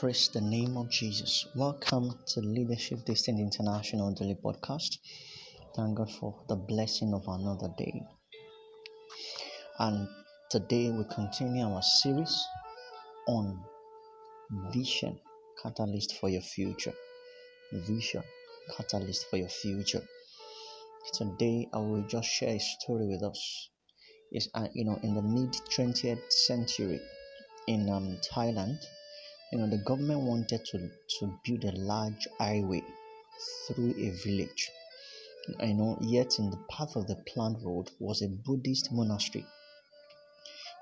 Praise the name of Jesus. Welcome to Leadership Distant International Daily Podcast. Thank God for the blessing of another day. And today we continue our series on vision, catalyst for your future. Vision, catalyst for your future. Today I will just share a story with us. It's uh, you know in the mid 20th century in um, Thailand you know the government wanted to to build a large highway through a village. You know yet in the path of the planned road was a buddhist monastery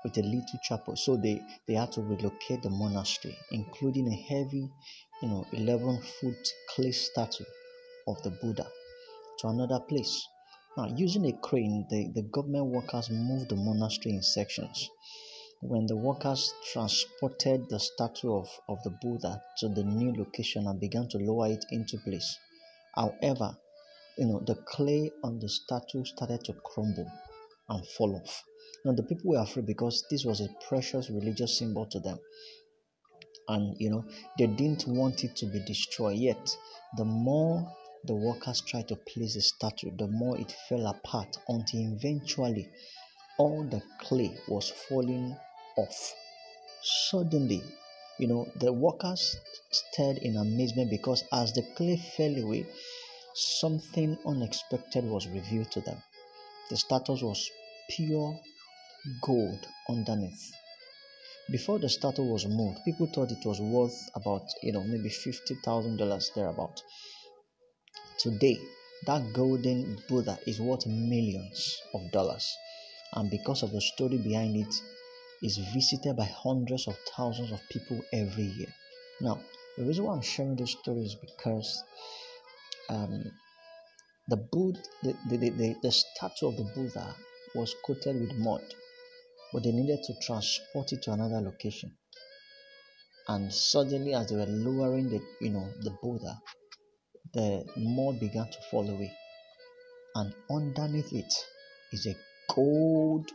with a little chapel. So they they had to relocate the monastery including a heavy you know 11 foot clay statue of the buddha to another place. Now using a crane the, the government workers moved the monastery in sections when the workers transported the statue of, of the Buddha to the new location and began to lower it into place. However, you know, the clay on the statue started to crumble and fall off. Now the people were afraid because this was a precious religious symbol to them. And you know, they didn't want it to be destroyed. Yet, the more the workers tried to place the statue, the more it fell apart until eventually all the clay was falling off. Suddenly, you know, the workers stared in amazement because as the clay fell away, something unexpected was revealed to them. The statue was pure gold underneath. Before the statue was moved, people thought it was worth about, you know, maybe $50,000 thereabout. Today, that golden Buddha is worth millions of dollars. And because of the story behind it, is visited by hundreds of thousands of people every year. Now, the reason why I'm sharing this story is because um, the, Buddha, the, the, the, the statue of the Buddha was coated with mud, but they needed to transport it to another location. And suddenly, as they were lowering the, you know, the Buddha, the mud began to fall away, and underneath it is a gold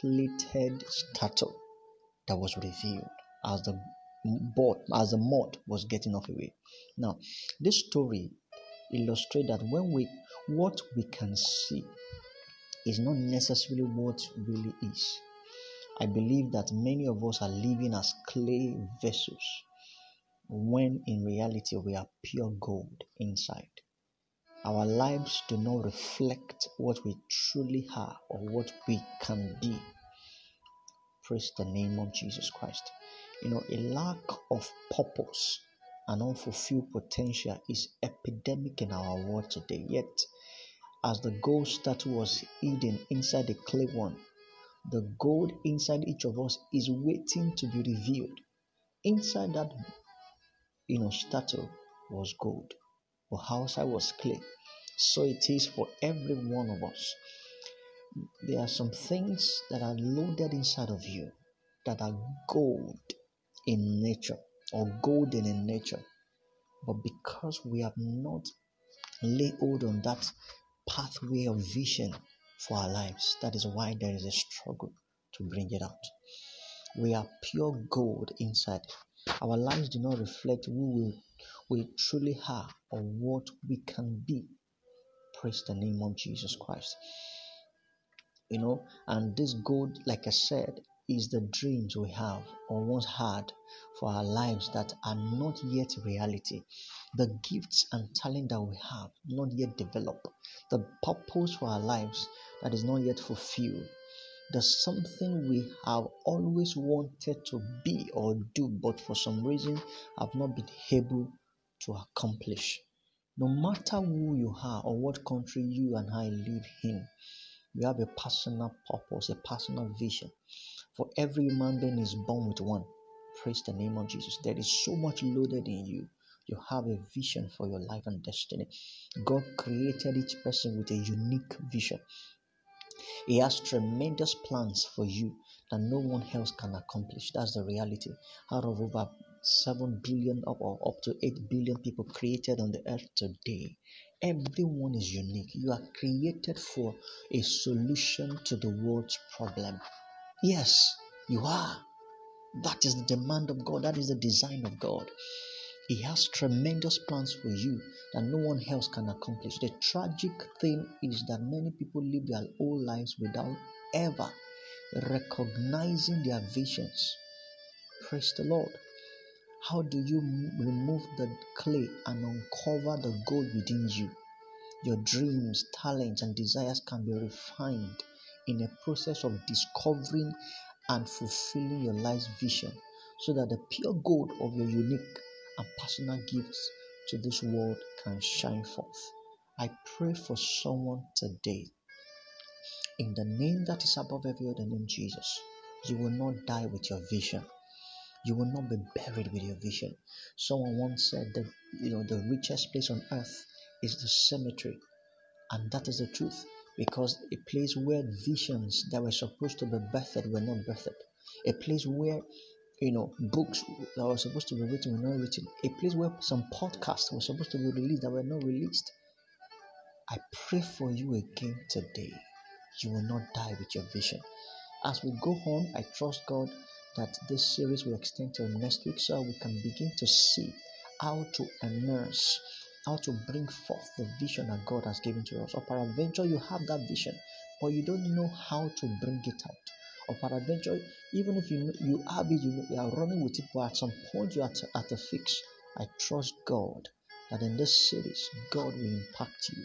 plated statue that was revealed as the board as the mud was getting off away. Now, this story illustrates that when we what we can see is not necessarily what really is. I believe that many of us are living as clay vessels when in reality we are pure gold inside. Our lives do not reflect what we truly are or what we can be. Praise the name of Jesus Christ. You know, a lack of purpose and unfulfilled potential is epidemic in our world today. Yet, as the gold statue was hidden inside the clay one, the gold inside each of us is waiting to be revealed. Inside that, you know, statue was gold but outside was clay. So it is for every one of us. There are some things that are loaded inside of you that are gold in nature or golden in nature. But because we have not laid hold on that pathway of vision for our lives, that is why there is a struggle to bring it out. We are pure gold inside. Our lives do not reflect who we, we truly are or what we can be. Praise the name of Jesus Christ. You know, and this gold, like I said, is the dreams we have or once had for our lives that are not yet reality. The gifts and talent that we have not yet developed. The purpose for our lives that is not yet fulfilled. The something we have always wanted to be or do, but for some reason have not been able to accomplish. No matter who you are or what country you and I live in, you have a personal purpose, a personal vision. For every human being is born with one. Praise the name of Jesus. There is so much loaded in you. You have a vision for your life and destiny. God created each person with a unique vision. He has tremendous plans for you that no one else can accomplish. That's the reality. Out of over 7 billion up or up to 8 billion people created on the earth today. Everyone is unique. You are created for a solution to the world's problem. Yes, you are. That is the demand of God. That is the design of God. He has tremendous plans for you that no one else can accomplish. The tragic thing is that many people live their whole lives without ever recognizing their visions. Praise the Lord. How do you remove the clay and uncover the gold within you? Your dreams, talents, and desires can be refined in a process of discovering and fulfilling your life's vision so that the pure gold of your unique and personal gifts to this world can shine forth. I pray for someone today. In the name that is above every other name, Jesus, you will not die with your vision. You will not be buried with your vision. Someone once said that you know the richest place on earth is the cemetery, and that is the truth because a place where visions that were supposed to be birthed were not birthed, a place where you know, books that were supposed to be written were not written, a place where some podcasts were supposed to be released that were not released. I pray for you again today. You will not die with your vision. As we go on, I trust God that this series will extend till next week so we can begin to see how to immerse, how to bring forth the vision that God has given to us. Or peradventure, you have that vision, but you don't know how to bring it out or peradventure, even if you you have it, you, you are running with it, but at some point you are at, at a fix. I trust God that in this series, God will impact you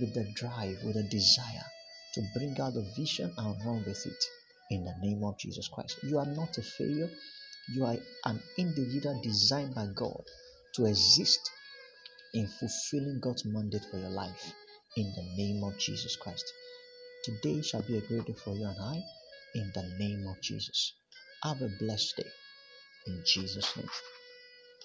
with the drive, with the desire to bring out the vision and run with it in the name of Jesus Christ. You are not a failure, you are an individual designed by God to exist in fulfilling God's mandate for your life in the name of Jesus Christ. Today shall be a great day for you and I in the name of Jesus. Have a blessed day in Jesus' name.